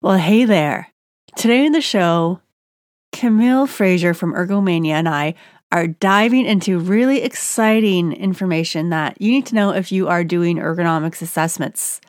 Well, hey there. Today in the show, Camille Fraser from Ergomania and I are diving into really exciting information that you need to know if you are doing ergonomics assessments.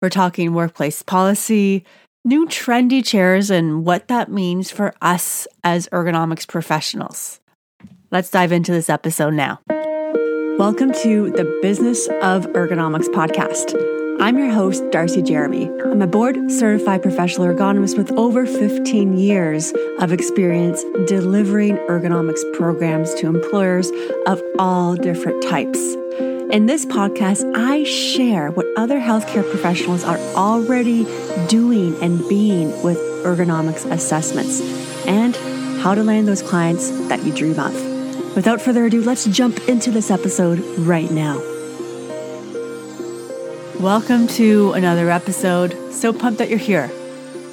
We're talking workplace policy, new trendy chairs, and what that means for us as ergonomics professionals. Let's dive into this episode now. Welcome to the Business of Ergonomics podcast. I'm your host, Darcy Jeremy. I'm a board certified professional ergonomist with over 15 years of experience delivering ergonomics programs to employers of all different types. In this podcast, I share what other healthcare professionals are already doing and being with ergonomics assessments and how to land those clients that you dream of. Without further ado, let's jump into this episode right now. Welcome to another episode. So pumped that you're here.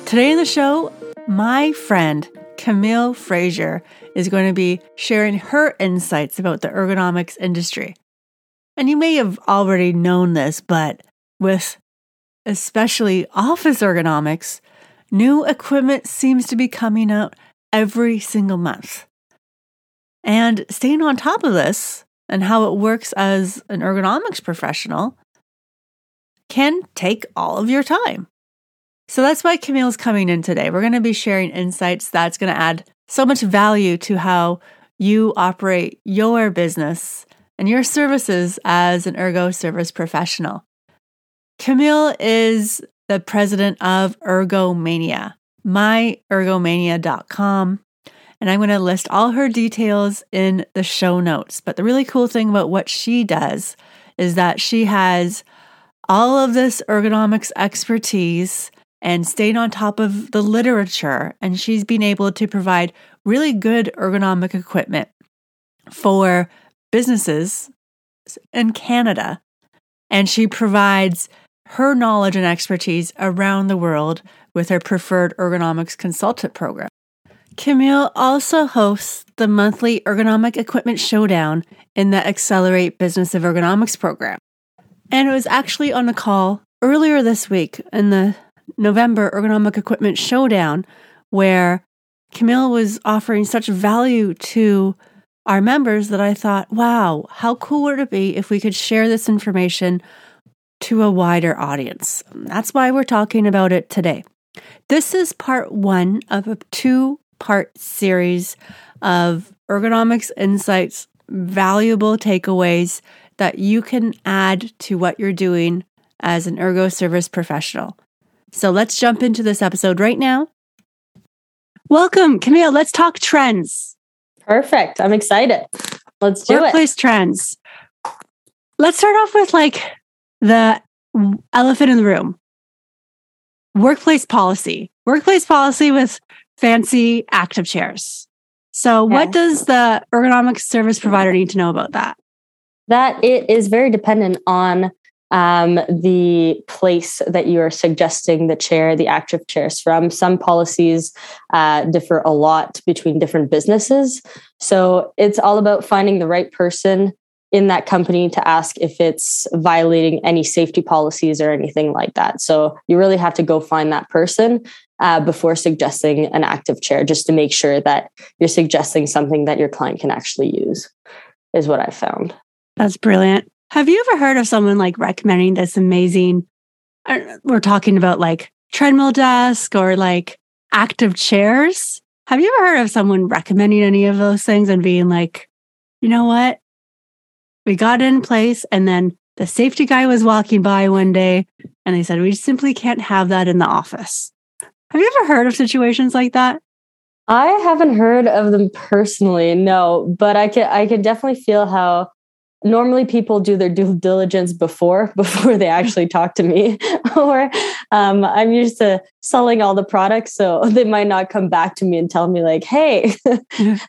Today in the show, my friend Camille Fraser is going to be sharing her insights about the ergonomics industry. And you may have already known this, but with especially office ergonomics, new equipment seems to be coming out every single month. And staying on top of this and how it works as an ergonomics professional can take all of your time. So that's why Camille's coming in today. We're going to be sharing insights that's going to add so much value to how you operate your business and your services as an ergo service professional. Camille is the president of Ergomania, myergomania.com. And I'm going to list all her details in the show notes. But the really cool thing about what she does is that she has all of this ergonomics expertise and stayed on top of the literature. And she's been able to provide really good ergonomic equipment for businesses in Canada. And she provides her knowledge and expertise around the world with her preferred ergonomics consultant program. Camille also hosts the monthly Ergonomic Equipment Showdown in the Accelerate Business of Ergonomics program. And it was actually on a call earlier this week in the November Ergonomic Equipment Showdown where Camille was offering such value to our members that I thought, wow, how cool would it be if we could share this information to a wider audience? That's why we're talking about it today. This is part one of a two part series of ergonomics insights, valuable takeaways that you can add to what you're doing as an ergo service professional. So let's jump into this episode right now. Welcome, Camille. Let's talk trends. Perfect. I'm excited. Let's do Workplace it. Workplace trends. Let's start off with like the elephant in the room. Workplace policy. Workplace policy with fancy active chairs. So, what does the ergonomic service provider need to know about that? That it is very dependent on um, the place that you are suggesting the chair, the active chairs from. Some policies uh, differ a lot between different businesses. So it's all about finding the right person in that company to ask if it's violating any safety policies or anything like that. So you really have to go find that person uh, before suggesting an active chair, just to make sure that you're suggesting something that your client can actually use, is what I found. That's brilliant. Have you ever heard of someone like recommending this amazing? We're talking about like treadmill desk or like active chairs. Have you ever heard of someone recommending any of those things and being like, you know what? We got in place and then the safety guy was walking by one day and they said, we simply can't have that in the office. Have you ever heard of situations like that? I haven't heard of them personally, no, but I can I can definitely feel how normally people do their due diligence before before they actually talk to me or um, i'm used to selling all the products so they might not come back to me and tell me like hey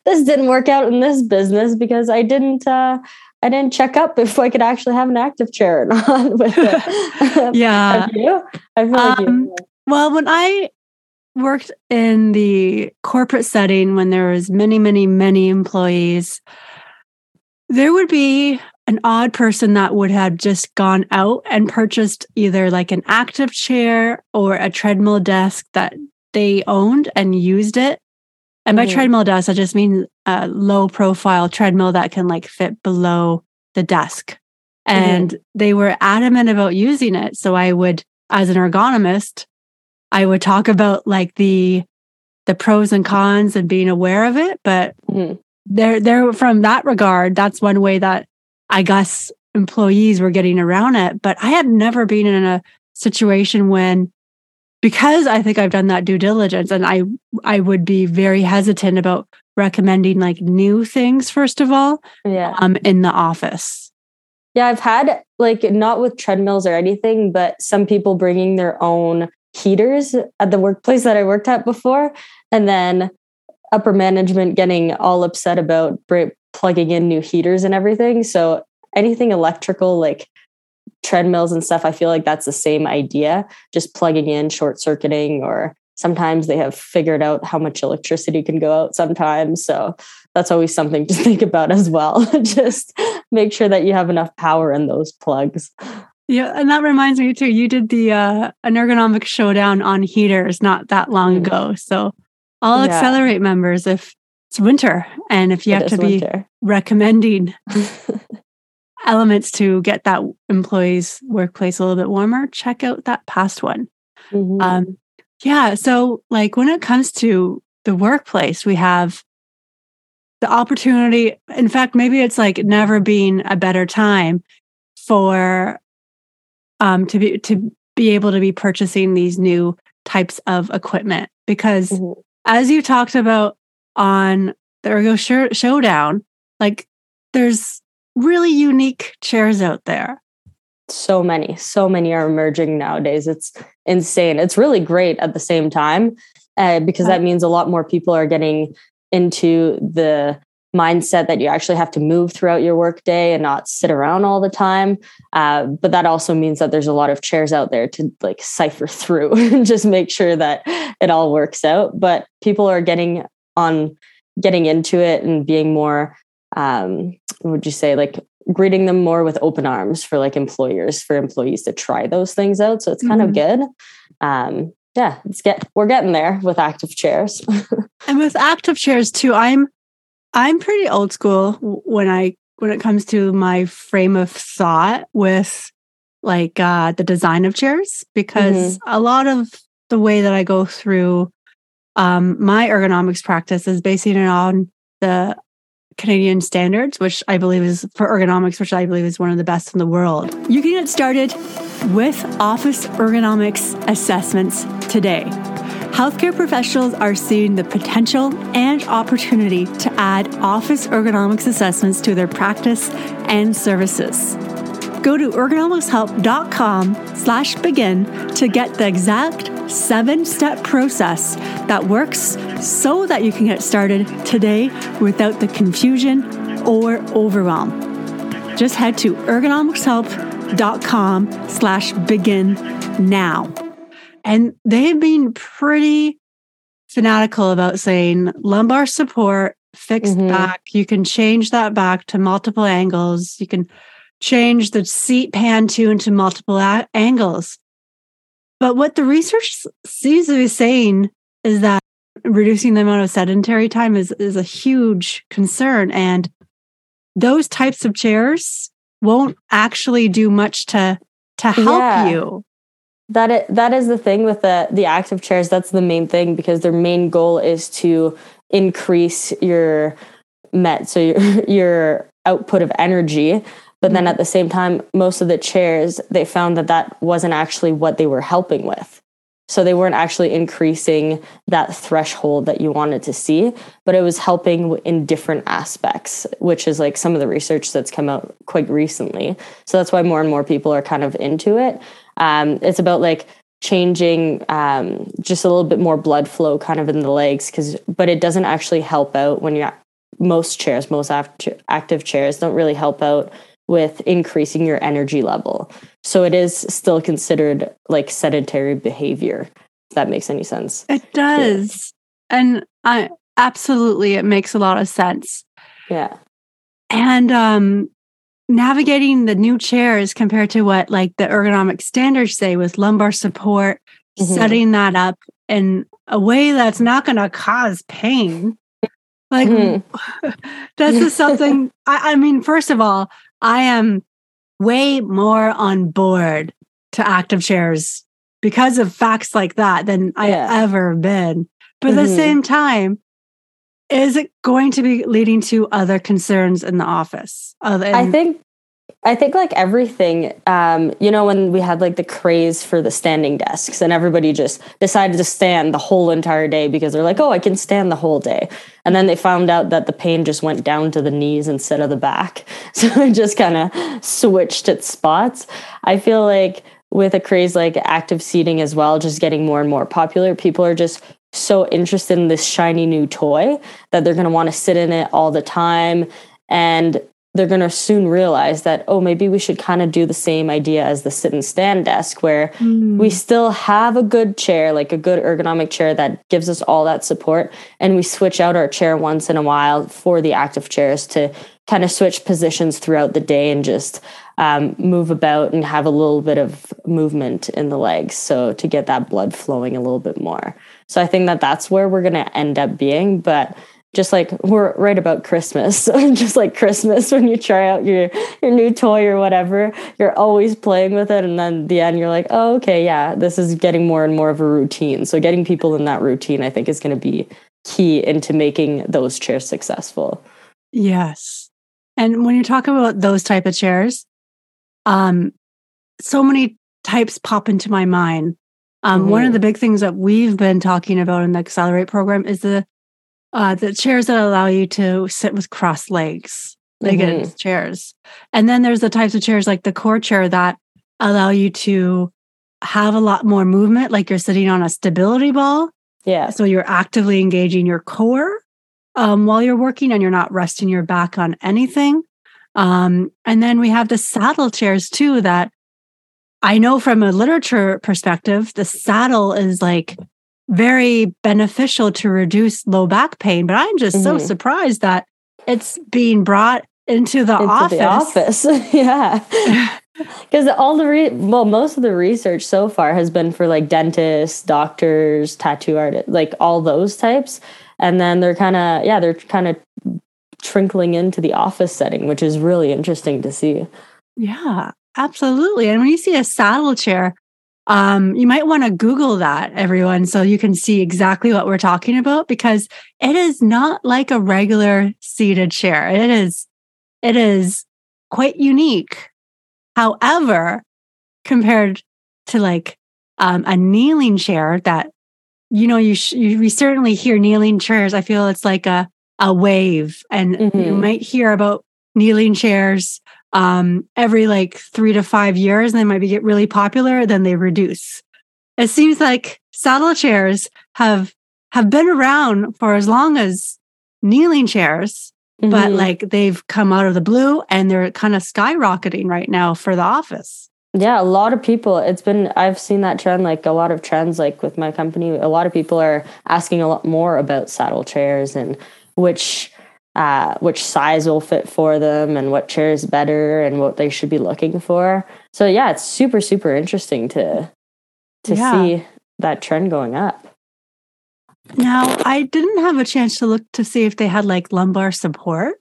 this didn't work out in this business because i didn't uh, i didn't check up if i could actually have an active chair or not with it Yeah. You? i feel like Um, you Well, when I worked in the corporate setting when there was many, many, many employees, there would be an odd person that would have just gone out and purchased either like an active chair or a treadmill desk that they owned and used it. And by Mhm. treadmill desk, I just mean a low profile treadmill that can like fit below the desk. And they were adamant about using it. So I would, as an ergonomist, I would talk about like the the pros and cons and being aware of it. But Mhm. There there from that regard, that's one way that I guess employees were getting around it. But I had never been in a situation when because I think I've done that due diligence and I I would be very hesitant about recommending like new things first of all Yeah. um in the office. Yeah, I've had like not with treadmills or anything, but some people bringing their own heaters at the workplace that I worked at before, and then upper management getting all upset about plugging in new heaters and everything. So anything electrical, like treadmills and stuff, I feel like that's the same idea, just plugging in, short circuiting, or sometimes they have figured out how much electricity can go out sometimes. So that's always something to think about as well. just make sure that you have enough power in those plugs. Yeah, and that reminds me too. You did the uh, an ergonomic showdown on heaters not that long Mm. ago. So I'll Yeah. accelerate members if it's winter and if you It have to be winter. recommending elements to get that employee's workplace a little bit warmer, check out that past one. Mhm. Um, yeah. So, like, when it comes to the workplace, we have the opportunity. In fact, maybe it's like never been a better time for um, to be to be able to be purchasing these new types of equipment because, Mhm. As you talked about on the Ergo Show- Showdown, like there's really unique chairs out there. so many, so many are emerging nowadays. It's insane. It's really great at the same time uh, because that means a lot more people are getting into the mindset that you actually have to move throughout your workday and not sit around all the time. Uh, but that also means that there's a lot of chairs out there to like cipher through and just make sure that it all works out. But people are getting on, getting into it and being more, um, would you say, like greeting them more with open arms for like employers for employees to try those things out so it's kind Mhm. of good um yeah it's get we're getting there with active chairs And with active chairs too, I'm I'm pretty old school when I when it comes to my frame of thought with like uh the design of chairs because a lot of the way that I go through um my ergonomics practice is basing it on the Canadian standards, which I believe is for ergonomics, which I believe is one of the best in the world. You can get started with office ergonomics assessments today. Healthcare professionals are seeing the potential and opportunity to add office ergonomics assessments to their practice and services. Go to ergonomicshelp.com slash begin to get the exact seven-step process that works so that you can get started today without the confusion or overwhelm. Just head to ergonomicshelp.com slash begin now. And they've been pretty fanatical about saying lumbar support, fixed Mhm. back. You can change that back to multiple angles. You can change the seat pan to into multiple a- angles. But what the research seems to be saying is that reducing the amount of sedentary time is, is a huge concern. And those types of chairs won't actually do much to to help Yeah. you. That it, that is the thing with the the active chairs. That's the main thing because their main goal is to increase your met so your your output of energy. But then mm-hmm. at the same time most of the chairs they found that that wasn't actually what they were helping with. So they weren't actually increasing that threshold that you wanted to see but it was helping in different aspects which is like some of the research that's come out quite recently. So that's why more and more people are kind of into it um, it's about like changing um, just a little bit more blood flow kind of in the legs because but it doesn't actually help out when you're most chairs most act- active chairs don't really help out with increasing your energy level so it is still considered like sedentary behavior if that makes any sense It does. And I absolutely it makes a lot of sense. yeah And um navigating the new chairs compared to what like the ergonomic standards say with lumbar support, mm-hmm. setting that up in a way that's not going to cause pain. Like, mm-hmm. this is something, I, I mean, first of all, I am way more on board to active chairs because of facts like that than yeah. I ever been. But mm-hmm. at the mm-hmm. same time, is it going to be leading to other concerns in the office? I think I think like everything, um, you know, when we had like the craze for the standing desks and everybody just decided to stand the whole entire day because they're like, oh, I can stand the whole day. And then they found out that the pain just went down to the knees instead of the back. So it just kind of switched its spots. I feel like with a craze like active seating as well, just getting more and more popular, people are just so interested in this shiny new toy that they're going to want to sit in it all the time. And they're going to soon realize that, oh, maybe we should kind of do the same idea as the sit and stand desk, where mm. we still have a good chair, like a good ergonomic chair that gives us all that support. And we switch out our chair once in a while for the active chairs to kind of switch positions throughout the day and just um, move about and have a little bit of movement in the legs. So to get that blood flowing a little bit more. So I think that that's where we're going to end up being. But just like we're right about Christmas. just like Christmas when you try out your your new toy or whatever, you're always playing with it and then the end you're like, "Oh, okay, yeah, this is getting more and more of a routine." So getting people in that routine I think is going to be key into making those chairs successful. Yes. And when you talk about those type of chairs, um so many types pop into my mind. Um, mm-hmm. One of mm-hmm. the big things that we've been talking about in the Accelerate program is the uh, the chairs that allow you to sit with crossed legs, legged mm-hmm. chairs. And then there's the types of chairs like the core chair that allow you to have a lot more movement, like you're sitting on a stability ball. Yeah. So you're actively engaging your core um, while you're working and you're not resting your back on anything. Um, and then we have the saddle chairs too that I know from a literature perspective, the saddle is like very beneficial to reduce low back pain. But I'm just mm-hmm. so surprised that it's being brought into the into office. The office, yeah. Because all the re- well, most of the research so far has been for like dentists, doctors, tattoo artists, like all those types, and then they're kind of yeah, they're kind of trickling into the office setting, which is really interesting to see. Yeah, absolutely. And when you see a saddle chair, um, you might want to Google that, everyone, so you can see exactly what we're talking about because it is not like a regular seated chair. It is, it is quite unique. However, compared to like um, a kneeling chair that, you know, you, sh- you we certainly hear kneeling chairs. I feel it's like a a wave, and mm-hmm. you might hear about kneeling chairs um, every like three to five years, and they might be get really popular, then they reduce. It seems like saddle chairs have have been around for as long as kneeling chairs, mm-hmm. but like they've come out of the blue and they're kind of skyrocketing right now for the office. Yeah, a lot of people. It's been I've seen that trend like a lot of trends like with my company. A lot of people are asking a lot more about saddle chairs and which uh, which size will fit for them and what chair is better and what they should be looking for. So yeah, it's super super interesting to to yeah. see that trend going up. Now, I didn't have a chance to look to see if they had like lumbar support.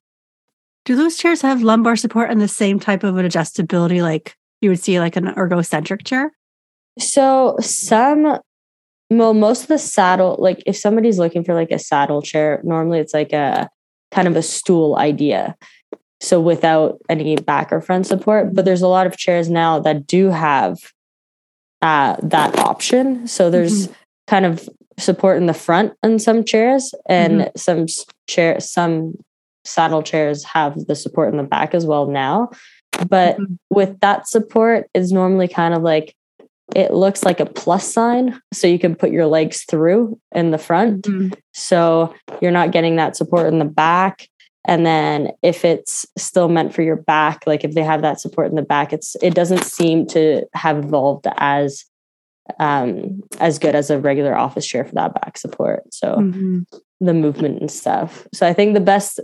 Do those chairs have lumbar support and the same type of an adjustability like you would see like an ergocentric chair? So some well, most of the saddle, like if somebody's looking for like a saddle chair, normally it's like a kind of a stool idea. So without any back or front support, but there's a lot of chairs now that do have uh, that option. So there's mm-hmm. kind of support in the front on some chairs, and mm-hmm. some chair some saddle chairs have the support in the back as well now. But mm-hmm. with that support is normally kind of like it looks like a plus sign so you can put your legs through in the front. Mm-hmm. so you're not getting that support in the back. And then if it's still meant for your back like if they have that support in the back it's it doesn't seem to have evolved as um as good as a regular office chair for that back support. So mm-hmm. the movement and stuff. So i think the best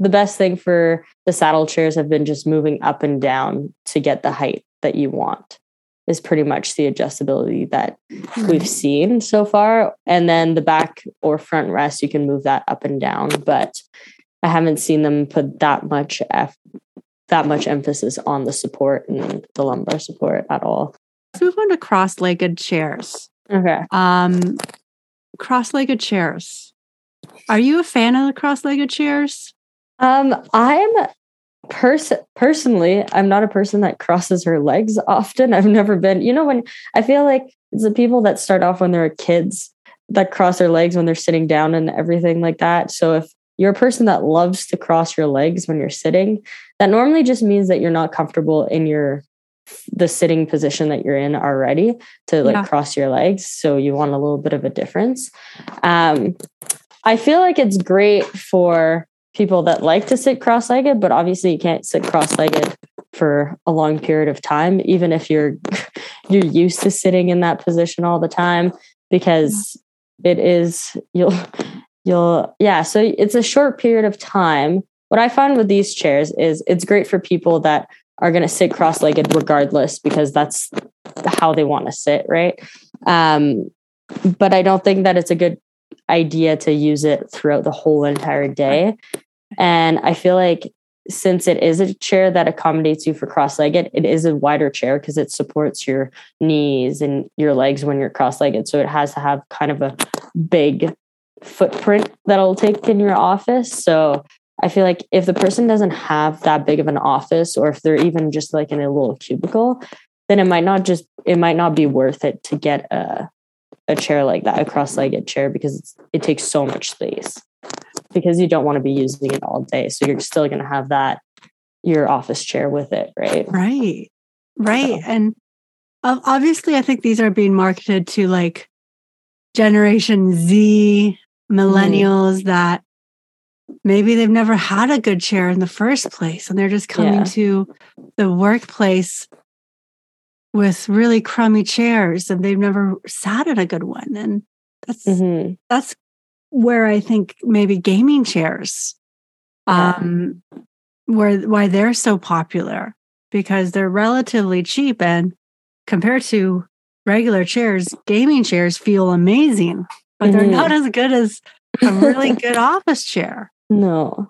the best thing for the saddle chairs have been just moving up and down to get the height that you want is pretty much the adjustability that we've seen so far. And then the back or front rest, you can move that up and down, but I haven't seen them put that much F- that much emphasis on the support and the lumbar support at all. Let's move on to cross-legged chairs. Okay. Um, cross-legged chairs. Are you a fan of the cross-legged chairs? Um, I'm pers- personally, I'm not a person that crosses her legs often. I've never been, you know, when I feel like it's the people that start off when they're kids that cross their legs when they're sitting down and everything like that. So if you're a person that loves to cross your legs when you're sitting, that normally just means that you're not comfortable in your the sitting position that you're in already to like Yeah. cross your legs. So you want a little bit of a difference. Um, I feel like it's great for people that like to sit cross-legged, but obviously you can't sit cross-legged for a long period of time, even if you're you're used to sitting in that position all the time, because it is you'll you'll yeah. So it's a short period of time. What I find with these chairs is it's great for people that are going to sit cross-legged regardless because that's how they want to sit, right? Um, but I don't think that it's a good idea to use it throughout the whole entire day. And I feel like since it is a chair that accommodates you for cross-legged, it is a wider chair because it supports your knees and your legs when you're cross-legged. So it has to have kind of a big footprint that'll take in your office. So I feel like if the person doesn't have that big of an office or if they're even just like in a little cubicle, then it might not just it might not be worth it to get a a chair like that, a cross-legged chair, because it takes so much space. Because you don't want to be using it all day, so you're still going to have that your office chair with it, right? Right. Right. So- And obviously, I think these are being marketed to like Generation Z millennials that maybe they've never had a good chair in the first place and they're just coming Yeah. to the workplace with really crummy chairs and they've never sat in a good one. And that's hmm that's where I think maybe gaming chairs, Yeah. um, where why they're so popular because they're relatively cheap and compared to regular chairs, gaming chairs feel amazing, but they're Mhm. not as good as a really good office chair. No.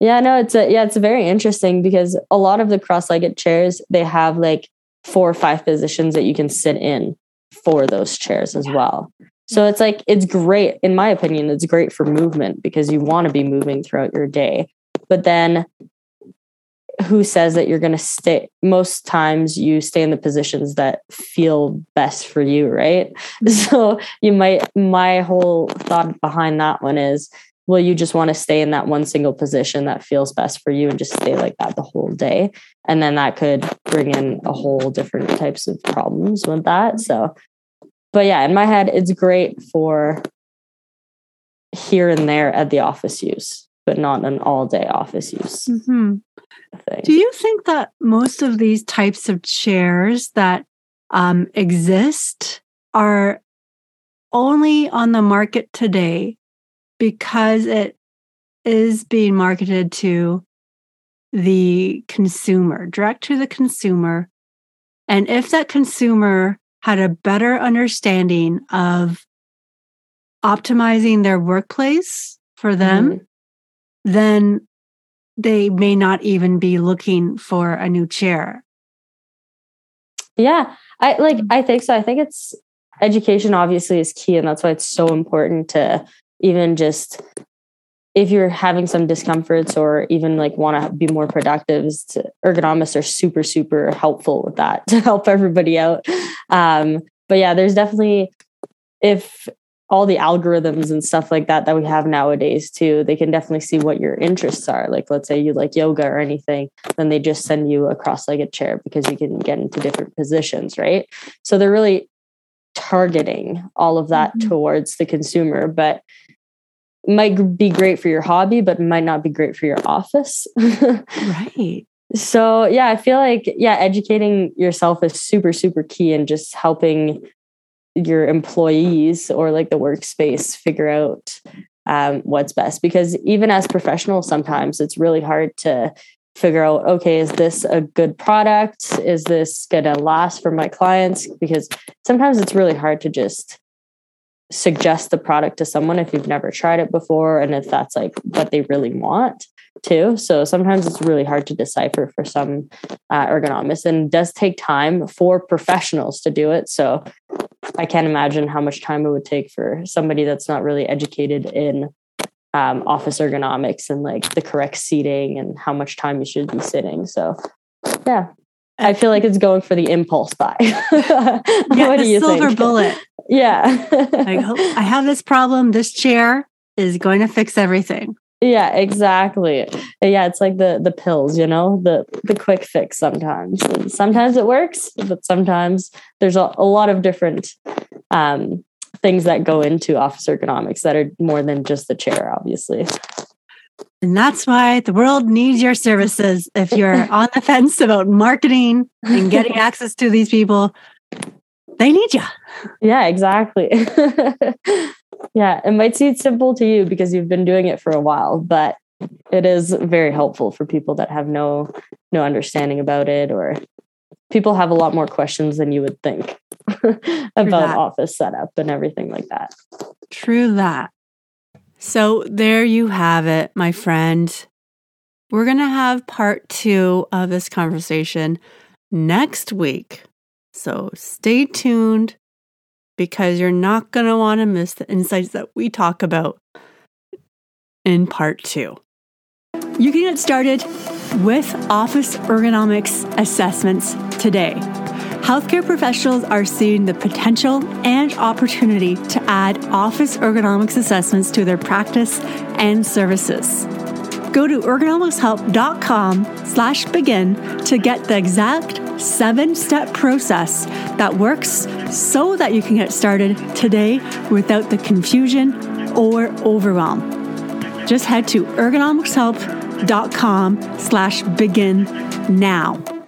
Yeah, no, it's a yeah, it's very interesting because a lot of the cross-legged chairs they have like four or five positions that you can sit in for those chairs as well. So it's like it's great in my opinion, it's great for movement because you want to be moving throughout your day. But then who says that you're going to stay most times you stay in the positions that feel best for you, right? So you might my whole thought behind that one is well you just want to stay in that one single position that feels best for you and just stay like that the whole day and then that could bring in a whole different types of problems with that so but yeah in my head it's great for here and there at the office use but not an all day office use Mhm. Do you think that most of these types of chairs that um, exist are only on the market today because it is being marketed to the consumer, direct to the consumer? And if that consumer had a better understanding of optimizing their workplace for them, Mhm. then they may not even be looking for a new chair. Yeah, I like I think so. I think it's education obviously is key and that's why it's so important to even just if you're having some discomforts or even like want to be more productive ergonomists are super super helpful with that to help everybody out. Um but yeah there's definitely if all the algorithms and stuff like that that we have nowadays too they can definitely see what your interests are. Like let's say you like yoga or anything then they just send you a cross-legged chair because you can get into different positions right? So they're really targeting all of that Mhm. towards the consumer but might be great for your hobby but might not be great for your office. Right. so yeah i feel like yeah educating yourself is super super key and just helping your employees or like the workspace figure out um, what's best. Because even as professionals sometimes it's really hard to figure out okay is this a good product? Is this going to last for my clients? Because sometimes it's really hard to just suggest the product to someone if you've never tried it before and if that's like what they really want too. So sometimes it's really hard to decipher for some uh, ergonomists and does take time for professionals to do it. So i can't imagine how much time it would take for somebody that's not really educated in um, office ergonomics and like the correct seating and how much time you should be sitting. So, yeah, I feel like it's going for the impulse buy. yeah, what do you silver think? bullet. Yeah, like, I have this problem. This chair is going to fix everything. Yeah, exactly. Yeah, it's like the the pills, you know, the the quick fix sometimes. And sometimes it works, but sometimes there's a, a lot of different um things that go into office ergonomics that are more than just the chair, obviously. And that's why the world needs your services. If you're on the fence about marketing and getting access to these people, they need you. Yeah, exactly. yeah, it might seem simple to you because you've been doing it for a while, but it is very helpful for people that have no no understanding about it or people have a lot more questions than you would think about office setup and everything like that. True that. So there you have it, my friend. We're going to have part two of this conversation next week. So stay tuned because you're not going to want to miss the insights that we talk about in part two. You can get started with office ergonomics assessments today. Healthcare professionals are seeing the potential and opportunity to add office ergonomics assessments to their practice and services. Go to ergonomicshelp.com slash begin to get the exact seven-step process that works so that you can get started today without the confusion or overwhelm. Just head to ergonomicshelp.com slash begin now.